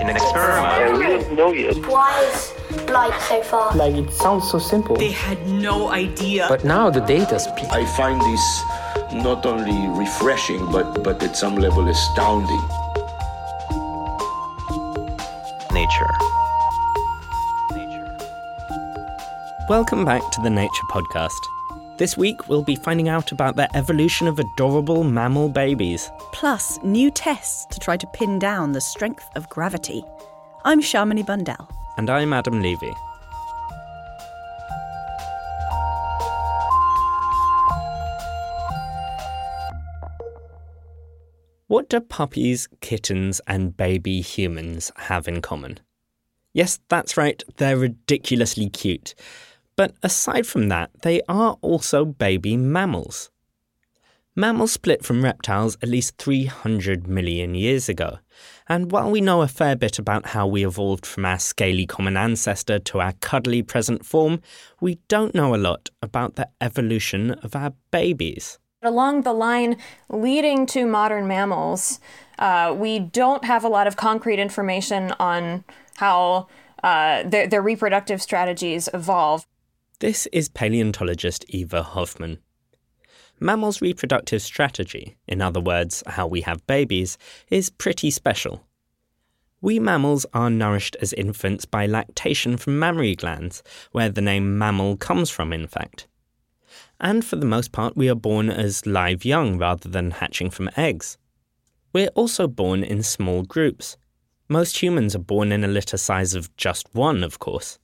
In an experiment, we don't know yet. Why is light so far? Like it sounds so simple. They had no idea. But now the data speak. I find this not only refreshing, but, but at some level astounding. nature. Welcome back to the Nature Podcast. This week we'll be finding out about the evolution of adorable mammal babies. Plus new tests to try to pin down the strength of gravity. I'm Shamini Bundell. And I'm Adam Levy. What do puppies, kittens, and baby humans have in common? Yes, that's right, they're ridiculously cute. But aside from that, they are also baby mammals. Mammals split from reptiles at least 300 million years ago. And while we know a fair bit about how we evolved from our scaly common ancestor to our cuddly present form, we don't know a lot about the evolution of our babies. Along the line leading to modern mammals, uh, we don't have a lot of concrete information on how uh, their, their reproductive strategies evolve. This is paleontologist Eva Hoffman. Mammals' reproductive strategy, in other words, how we have babies, is pretty special. We mammals are nourished as infants by lactation from mammary glands, where the name mammal comes from, in fact. And for the most part, we are born as live young rather than hatching from eggs. We're also born in small groups. Most humans are born in a litter size of just one, of course.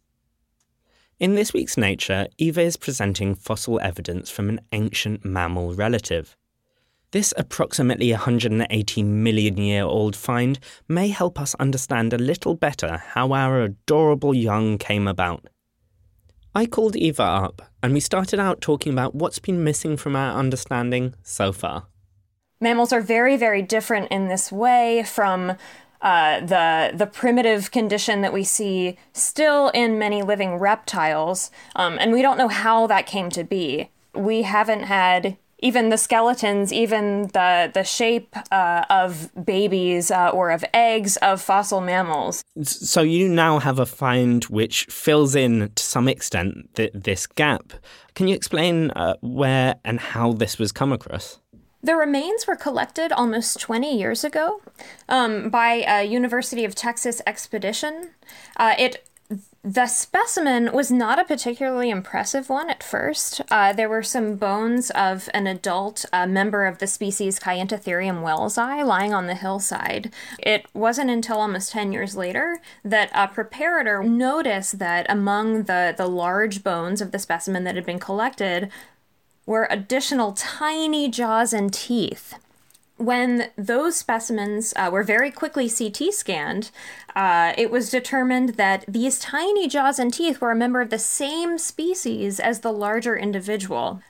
In this week's Nature, Eva is presenting fossil evidence from an ancient mammal relative. This approximately 180 million year old find may help us understand a little better how our adorable young came about. I called Eva up and we started out talking about what's been missing from our understanding so far. Mammals are very, very different in this way from uh, the the primitive condition that we see still in many living reptiles, um, and we don't know how that came to be. We haven't had even the skeletons, even the the shape uh, of babies uh, or of eggs of fossil mammals. So you now have a find which fills in to some extent th- this gap. Can you explain uh, where and how this was come across? The remains were collected almost 20 years ago um, by a University of Texas expedition. Uh, it the specimen was not a particularly impressive one at first. Uh, there were some bones of an adult uh, member of the species Kayentatherium wellesi lying on the hillside. It wasn't until almost 10 years later that a preparator noticed that among the, the large bones of the specimen that had been collected were additional tiny jaws and teeth. When those specimens uh, were very quickly CT scanned, uh, it was determined that these tiny jaws and teeth were a member of the same species as the larger individual.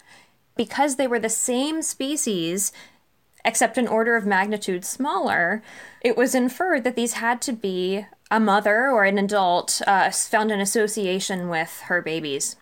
Because they were the same species, except an order of magnitude smaller, it was inferred that these had to be a mother or an adult uh, found in association with her babies.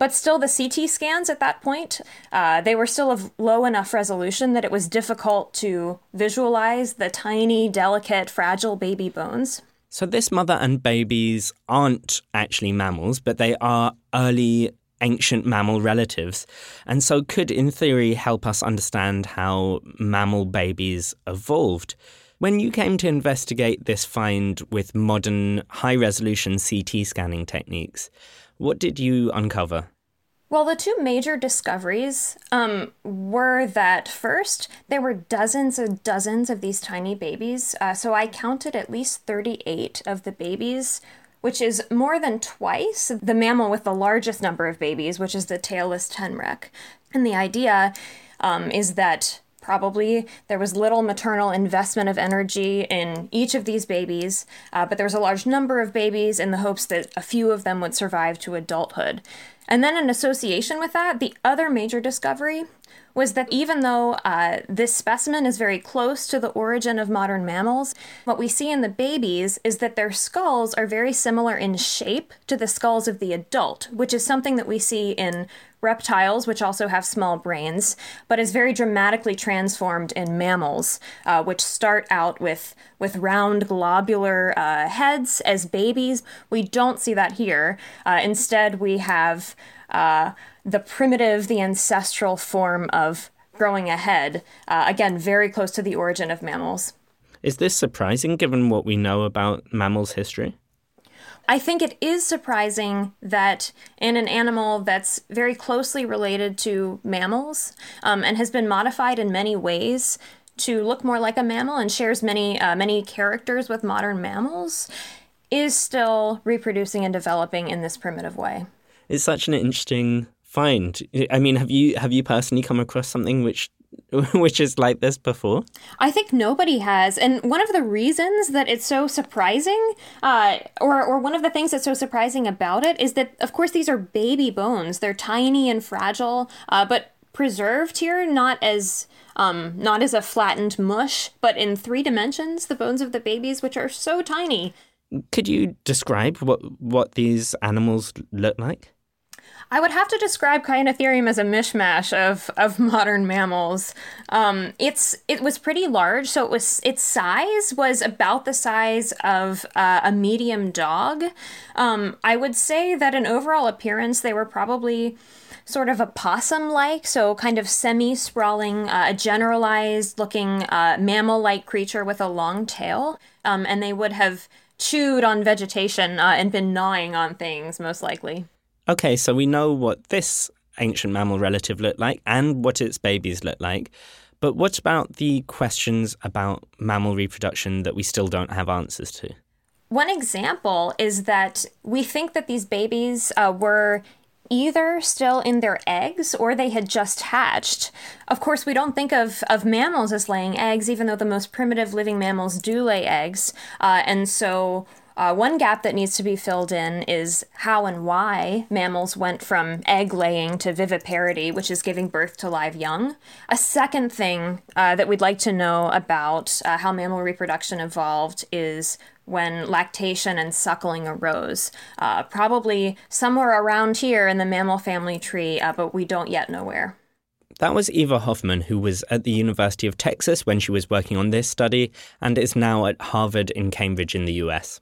But still, the CT scans at that point, uh, they were still of low enough resolution that it was difficult to visualize the tiny, delicate, fragile baby bones. So this mother and babies aren't actually mammals, but they are early ancient mammal relatives, and so could, in theory, help us understand how mammal babies evolved. When you came to investigate this find with modern high resolution CT scanning techniques, what did you uncover? Well, the two major discoveries um, were that first, there were dozens and dozens of these tiny babies. Uh, so I counted at least 38 of the babies, which is more than twice the mammal with the largest number of babies, which is the tailless tenrec. And the idea um, is that probably there was little maternal investment of energy in each of these babies, uh, but there was a large number of babies in the hopes that a few of them would survive to adulthood. And then, in association with that, the other major discovery was that even though uh, this specimen is very close to the origin of modern mammals, what we see in the babies is that their skulls are very similar in shape to the skulls of the adult, which is something that we see in reptiles, which also have small brains, but is very dramatically transformed in mammals, uh, which start out with, with round globular uh, heads as babies. We don't see that here. Uh, instead, we have uh, the primitive, the ancestral form of growing a head, uh, again, very close to the origin of mammals. Is this surprising given what we know about mammals' history? I think it is surprising that in an animal that's very closely related to mammals um, and has been modified in many ways to look more like a mammal and shares many uh, many characters with modern mammals, is still reproducing and developing in this primitive way. It's such an interesting find. I mean, have you have you personally come across something which which is like this before? I think nobody has, and one of the reasons that it's so surprising, uh, or or one of the things that's so surprising about it, is that of course these are baby bones. They're tiny and fragile, uh, but preserved here, not as um, not as a flattened mush, but in three dimensions. The bones of the babies, which are so tiny. Could you describe what what these animals look like? I would have to describe Kayentatherium as a mishmash of, of modern mammals. Um, it's it was pretty large, so it was its size was about the size of uh, a medium dog. Um, I would say that in overall appearance, they were probably sort of a possum like, so kind of semi sprawling, uh, a generalized looking uh, mammal like creature with a long tail. Um, and they would have chewed on vegetation uh, and been gnawing on things, most likely. Okay, so we know what this ancient mammal relative looked like and what its babies looked like. But what about the questions about mammal reproduction that we still don't have answers to? One example is that we think that these babies uh, were either still in their eggs or they had just hatched. Of course, we don't think of, of mammals as laying eggs, even though the most primitive living mammals do lay eggs. Uh, and so uh, one gap that needs to be filled in is how and why mammals went from egg laying to viviparity, which is giving birth to live young. A second thing uh, that we'd like to know about uh, how mammal reproduction evolved is when lactation and suckling arose. Uh, probably somewhere around here in the mammal family tree, uh, but we don't yet know where. That was Eva Hoffman, who was at the University of Texas when she was working on this study and is now at Harvard in Cambridge in the US.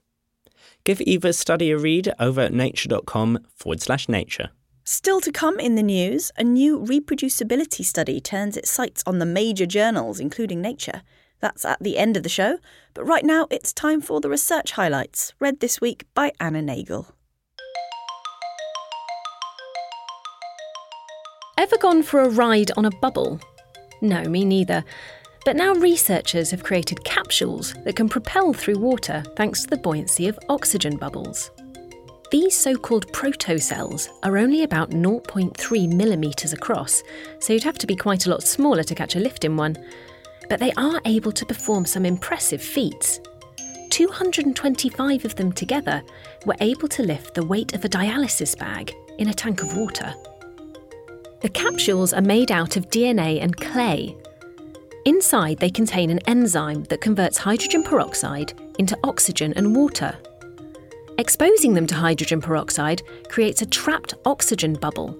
Give Eva's study a read over at nature.com forward slash nature. Still to come in the news, a new reproducibility study turns its sights on the major journals, including Nature. That's at the end of the show, but right now it's time for the research highlights, read this week by Anna Nagel. Ever gone for a ride on a bubble? No, me neither. But now researchers have created capsules that can propel through water thanks to the buoyancy of oxygen bubbles. These so called protocells are only about 0.3 millimetres across, so you'd have to be quite a lot smaller to catch a lift in one. But they are able to perform some impressive feats. 225 of them together were able to lift the weight of a dialysis bag in a tank of water. The capsules are made out of DNA and clay, Inside, they contain an enzyme that converts hydrogen peroxide into oxygen and water. Exposing them to hydrogen peroxide creates a trapped oxygen bubble,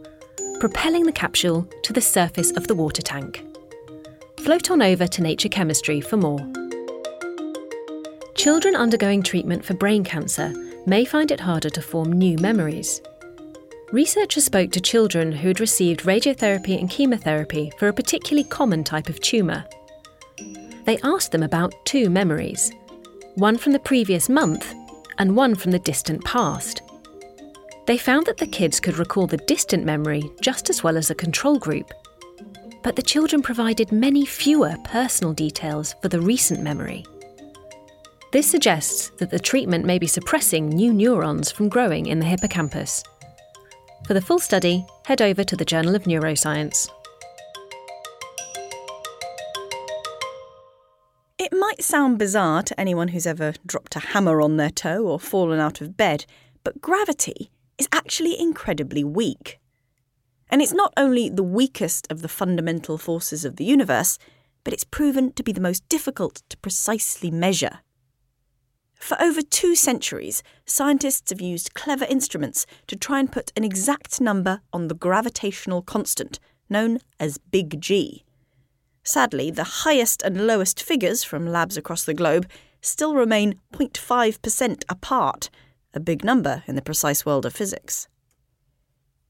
propelling the capsule to the surface of the water tank. Float on over to Nature Chemistry for more. Children undergoing treatment for brain cancer may find it harder to form new memories. Researchers spoke to children who had received radiotherapy and chemotherapy for a particularly common type of tumour. They asked them about two memories one from the previous month and one from the distant past. They found that the kids could recall the distant memory just as well as the control group. But the children provided many fewer personal details for the recent memory. This suggests that the treatment may be suppressing new neurons from growing in the hippocampus. For the full study, head over to the Journal of Neuroscience. It might sound bizarre to anyone who's ever dropped a hammer on their toe or fallen out of bed, but gravity is actually incredibly weak. And it's not only the weakest of the fundamental forces of the universe, but it's proven to be the most difficult to precisely measure. For over two centuries, scientists have used clever instruments to try and put an exact number on the gravitational constant, known as Big G. Sadly, the highest and lowest figures from labs across the globe still remain 0.5% apart, a big number in the precise world of physics.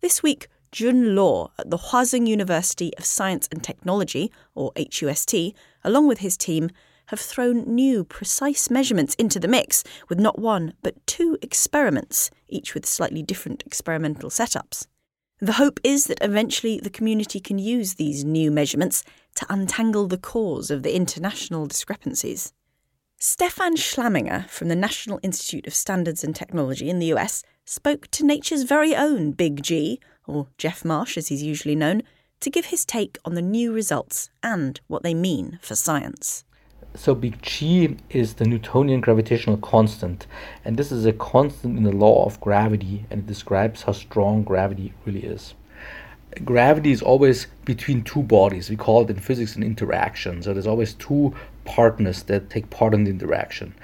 This week, Jun Luo at the Huazhong University of Science and Technology, or HUST, along with his team, have thrown new, precise measurements into the mix with not one, but two experiments, each with slightly different experimental setups. The hope is that eventually the community can use these new measurements to untangle the cause of the international discrepancies. Stefan Schlamminger from the National Institute of Standards and Technology in the US spoke to nature's very own Big G, or Geoff Marsh as he's usually known, to give his take on the new results and what they mean for science. So, big G is the Newtonian gravitational constant, and this is a constant in the law of gravity, and it describes how strong gravity really is. Gravity is always between two bodies. We call it in physics an interaction. So, there's always two partners that take part in the interaction.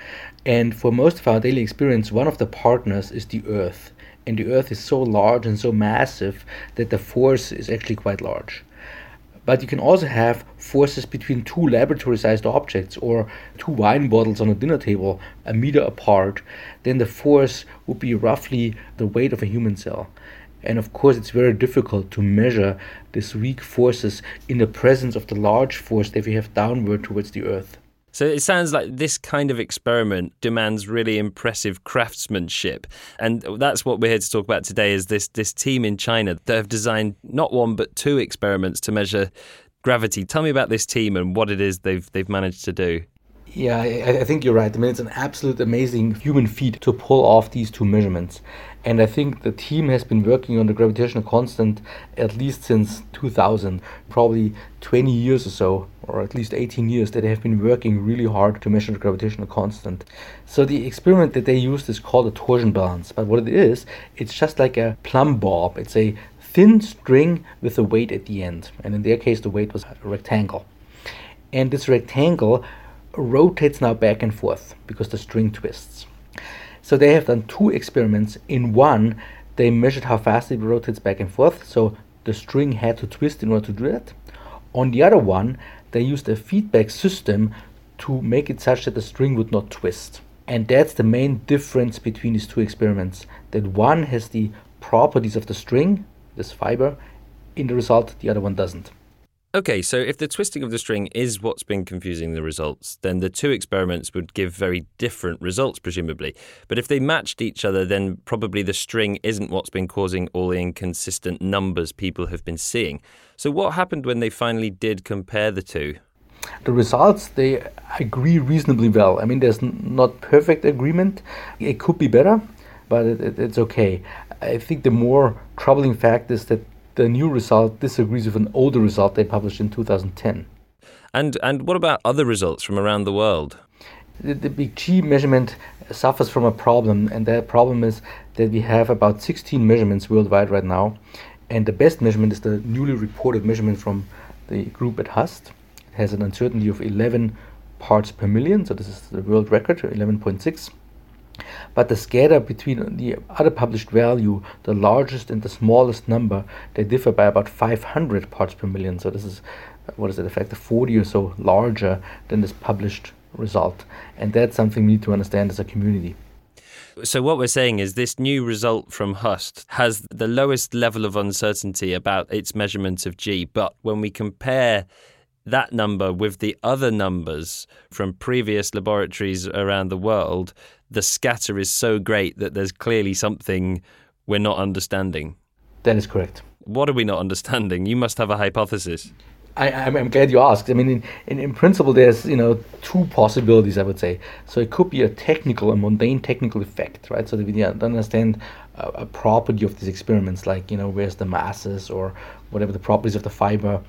And for most of our daily experience, one of the partners is the Earth. And the Earth is so large and so massive that the force is actually quite large. But you can also have forces between two laboratory sized objects or two wine bottles on a dinner table a meter apart. Then the force would be roughly the weight of a human cell. And of course, it's very difficult to measure these weak forces in the presence of the large force that we have downward towards the Earth. So it sounds like this kind of experiment demands really impressive craftsmanship. And that's what we're here to talk about today is this this team in China that have designed not one but two experiments to measure gravity. Tell me about this team and what it is they've they've managed to do. Yeah, I, I, think you're right. I mean, it's an absolute amazing human feat to pull off these two measurements. And I think the team has been working on the gravitational constant at least since 2000, probably 20 years or so, or at least 18 years, that they have been working really hard to measure the gravitational constant. So the experiment that they used is called a torsion balance. But what it is, it's just like a plumb bob. It's a thin string with a weight at the end. And in their case, the weight was a rectangle. And this rectangle rotates now back and forth because the string twists. So they have done two experiments. In one, they measured how fast it rotates back and forth, so the string had to twist in order to do that. On the other one, they used a feedback system to make it such that the string would not twist. And that's the main difference between these two experiments. That one has the properties of the string, this fiber, in the result, the other one doesn't. Okay, so if the twisting of the string is what's been confusing the results, then the two experiments would give very different results, presumably. But if they matched each other, then probably the string isn't what's been causing all the inconsistent numbers people have been seeing. So, what happened when they finally did compare the two? The results they agree reasonably well. I mean, there's not perfect agreement. It could be better, but it, it, it's okay. I think the more troubling fact is that the new result disagrees with an older result they published in 2010. And and what about other results from around the world? The, the big G measurement suffers from a problem, and that problem is that we have about 16 measurements worldwide right now, and the best measurement is the newly reported measurement from the group at HUST. It has an uncertainty of 11 parts per million, so this is the world record, 11.6. But the scatter between the other published value, the largest and the smallest number, they differ by about 500 parts per million. So this is, uh, what is it, a factor 40 or so larger than this published result. And that's something we need to understand as a community. So, what we're saying is this new result from HUST has the lowest level of uncertainty about its measurement of G. But when we compare that number with the other numbers from previous laboratories around the world, the scatter is so great that there's clearly something we're not understanding. That is correct. What are we not understanding? You must have a hypothesis. I, am I'm glad you asked. I mean, in, in, in, principle, there's you know two possibilities. I would say. So it could be a technical, a mundane technical effect, right? So that we don't understand a, a property of these experiments, like you know where's the masses or whatever the properties of the fiber.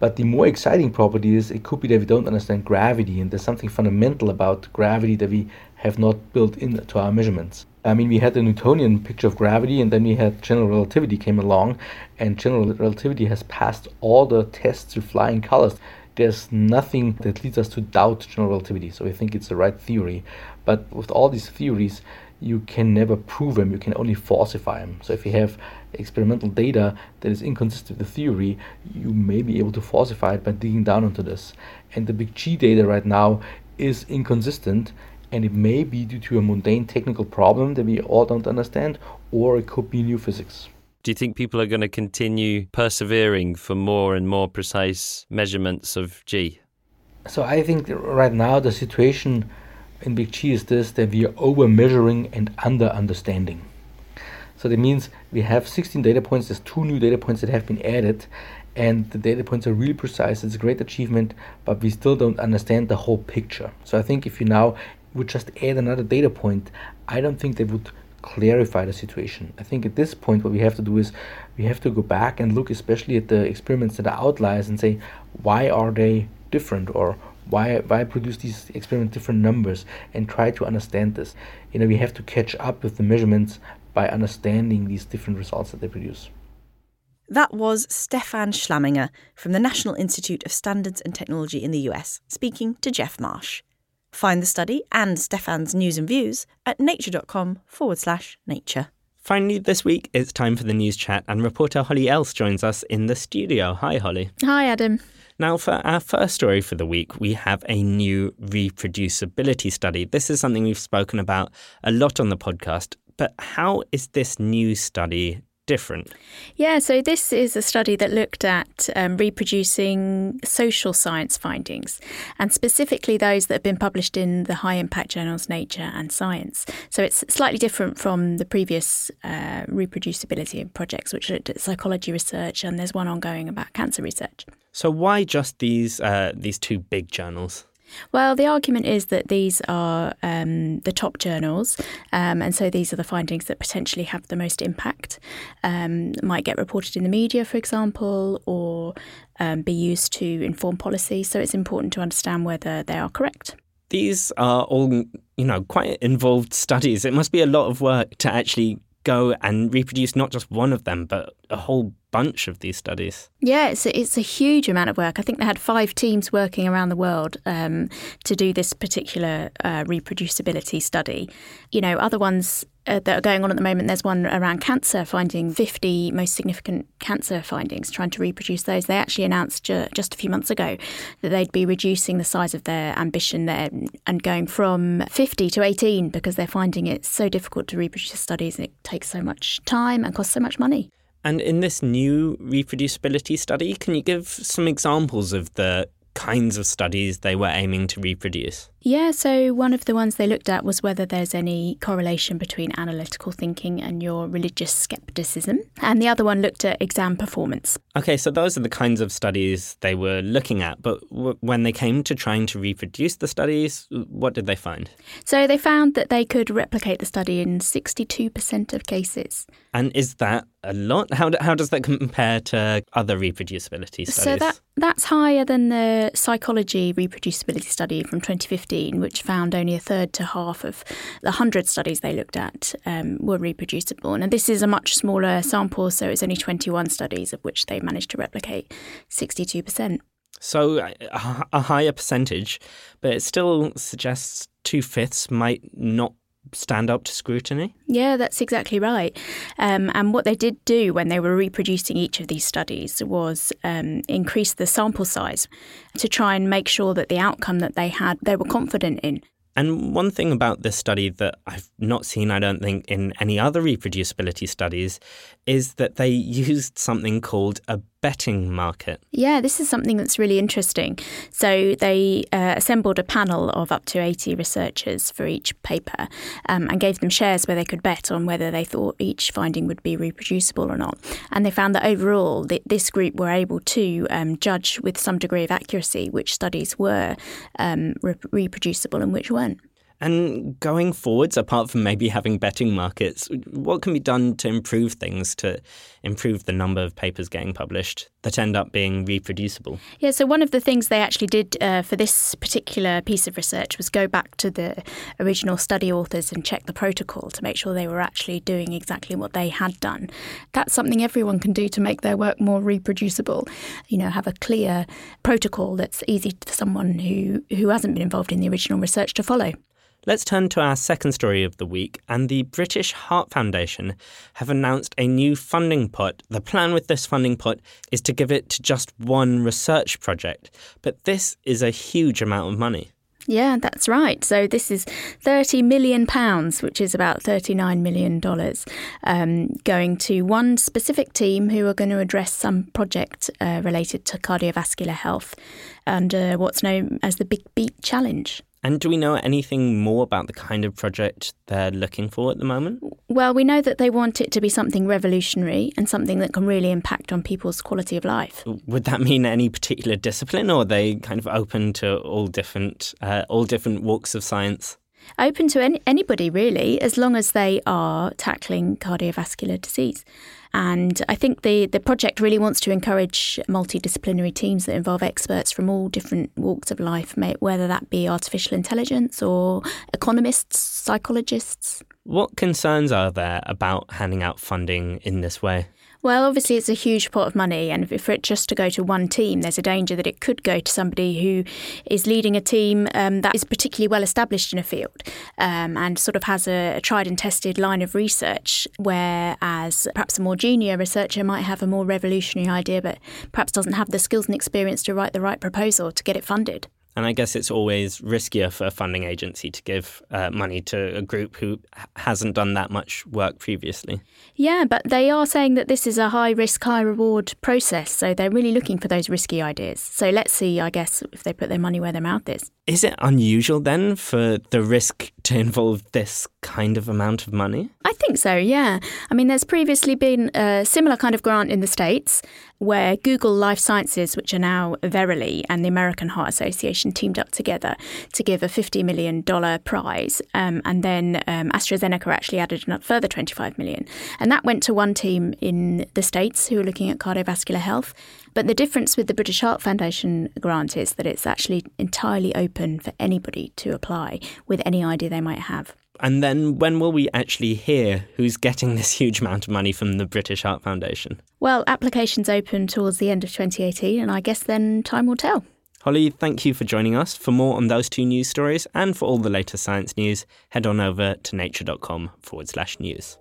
But the more exciting property is it could be that we don't understand gravity, and there's something fundamental about gravity that we have not built into our measurements. I mean, we had the Newtonian picture of gravity, and then we had general relativity came along, and general relativity has passed all the tests with flying colors. There's nothing that leads us to doubt general relativity, so we think it's the right theory. But with all these theories, you can never prove them, you can only falsify them. So if you have experimental data that is inconsistent with the theory, you may be able to falsify it by digging down into this. And the big G data right now is inconsistent and it may be due to a mundane technical problem that we all don't understand, or it could be new physics. Do you think people are going to continue persevering for more and more precise measurements of G? So I think right now the situation in Big G is this that we are over measuring and under understanding. So that means we have 16 data points, there's two new data points that have been added, and the data points are really precise. It's a great achievement, but we still don't understand the whole picture. So I think if you now would just add another data point, I don't think they would clarify the situation. I think at this point, what we have to do is we have to go back and look, especially at the experiments that are outliers, and say why are they different or why why produce these experiments different numbers and try to understand this. You know, we have to catch up with the measurements by understanding these different results that they produce. That was Stefan Schlamminger from the National Institute of Standards and Technology in the US, speaking to Geoff Marsh. Find the study and Stefan's news and views at nature.com forward slash nature. Finally, this week it's time for the news chat, and reporter Holly Else joins us in the studio. Hi, Holly. Hi, Adam. Now, for our first story for the week, we have a new reproducibility study. This is something we've spoken about a lot on the podcast, but how is this new study different? Yeah, so this is a study that looked at um, reproducing social science findings, and specifically those that have been published in the high impact journals Nature and Science. So it's slightly different from the previous uh, reproducibility projects, which looked at psychology research, and there's one ongoing about cancer research. So why just these uh, these two big journals? Well, the argument is that these are um, the top journals, um, and so these are the findings that potentially have the most impact. Um, might get reported in the media, for example, or um, be used to inform policy. So it's important to understand whether they are correct. These are all, you know, quite involved studies. It must be a lot of work to actually go and reproduce not just one of them, but a whole bunch of these studies. Yeah, it's a, it's a huge amount of work. I think they had five teams working around the world um, to do this particular uh, reproducibility study. You know, other ones uh, that are going on at the moment. There's one around cancer, finding 50 most significant cancer findings, trying to reproduce those. They actually announced ju- just a few months ago that they'd be reducing the size of their ambition there and going from 50 to 18 because they're finding it so difficult to reproduce studies. And it takes so much time and costs so much money. And in this new reproducibility study, can you give some examples of the kinds of studies they were aiming to reproduce? Yeah, so one of the ones they looked at was whether there's any correlation between analytical thinking and your religious skepticism. And the other one looked at exam performance. Okay, so those are the kinds of studies they were looking at. But w- when they came to trying to reproduce the studies, what did they find? So they found that they could replicate the study in 62% of cases. And is that a lot? How, do, how does that compare to other reproducibility studies? So that, that's higher than the psychology reproducibility study from 2015 which found only a third to half of the 100 studies they looked at um, were reproducible. And this is a much smaller sample, so it's only 21 studies of which they managed to replicate 62%. So a higher percentage, but it still suggests two fifths might not stand up to scrutiny? Yeah, that's exactly right. Um, and what they did do when they were reproducing each of these studies was um, increase the sample size to try and make sure that the outcome that they had, they were confident in. And one thing about this study that I've not seen, I don't think, in any other reproducibility studies is that they used something called a betting market. Yeah, this is something that's really interesting. So they uh, assembled a panel of up to 80 researchers for each paper um, and gave them shares where they could bet on whether they thought each finding would be reproducible or not. And they found that overall, th- this group were able to um, judge with some degree of accuracy which studies were um, re- reproducible and which weren't. And going forwards, apart from maybe having betting markets, what can be done to improve things, to improve the number of papers getting published that end up being reproducible? Yeah, so one of the things they actually did uh, for this particular piece of research was go back to the original study authors and check the protocol to make sure they were actually doing exactly what they had done. That's something everyone can do to make their work more reproducible. You know, have a clear protocol that's easy for someone who, who hasn't been involved in the original research to follow. Let's turn to our second story of the week, and the British Heart Foundation have announced a new funding pot. The plan with this funding pot is to give it to just one research project, but this is a huge amount of money. Yeah, that's right. So this is thirty million pounds, which is about thirty-nine million dollars, um, going to one specific team who are going to address some project uh, related to cardiovascular health under what's known as the Big Beat Challenge. And do we know anything more about the kind of project they're looking for at the moment? Well, we know that they want it to be something revolutionary and something that can really impact on people's quality of life. Would that mean any particular discipline, or are they kind of open to all different, uh, all different walks of science? Open to any, anybody, really, as long as they are tackling cardiovascular disease. And I think the, the project really wants to encourage multidisciplinary teams that involve experts from all different walks of life, whether that be artificial intelligence or economists, psychologists. What concerns are there about handing out funding in this way? Well, obviously, it's a huge pot of money, and for it just to go to one team, there's a danger that it could go to somebody who is leading a team um, that is particularly well established in a field um, and sort of has a, a, tried and tested line of research, whereas perhaps a more junior researcher might have a more revolutionary idea, but perhaps doesn't have the skills and experience to write the right proposal to get it funded. And I guess it's always riskier for a funding agency to give uh, money to a group who hasn't done that much work previously. Yeah, but they are saying that this is a high risk, high reward process. So they're really looking for those risky ideas. So let's see, I guess, if they put their money where their mouth is. Is it unusual then for the risk to involve this kind of amount of money? I think so, yeah. I mean, there's previously been a similar kind of grant in the States where Google Life Sciences, which are now Verily, and the American Heart Association teamed up together to give a $50 million prize. Um, and then um, AstraZeneca actually added a further 25 million. And that went to one team in the States who are looking at cardiovascular health. But the difference with the British Heart Foundation grant is that it's actually entirely open for anybody to apply with any idea they might have. And then when will we actually hear who's getting this huge amount of money from the British Heart Foundation? Well, applications open towards the end of 2018, and I guess then time will tell. Holly, thank you for joining us. For more on those two news stories and for all the latest science news, head on over to nature.com forward slash news.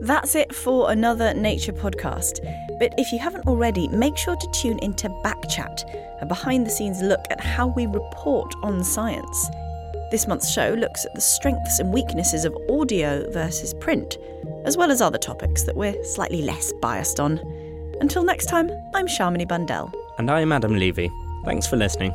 That's it for another Nature podcast. But if you haven't already, make sure to tune into Backchat, a behind the scenes look at how we report on science. This month's show looks at the strengths and weaknesses of audio versus print, as well as other topics that we're slightly less biased on. Until next time, I'm Shamini Bundell. And I'm Adam Levy. Thanks for listening.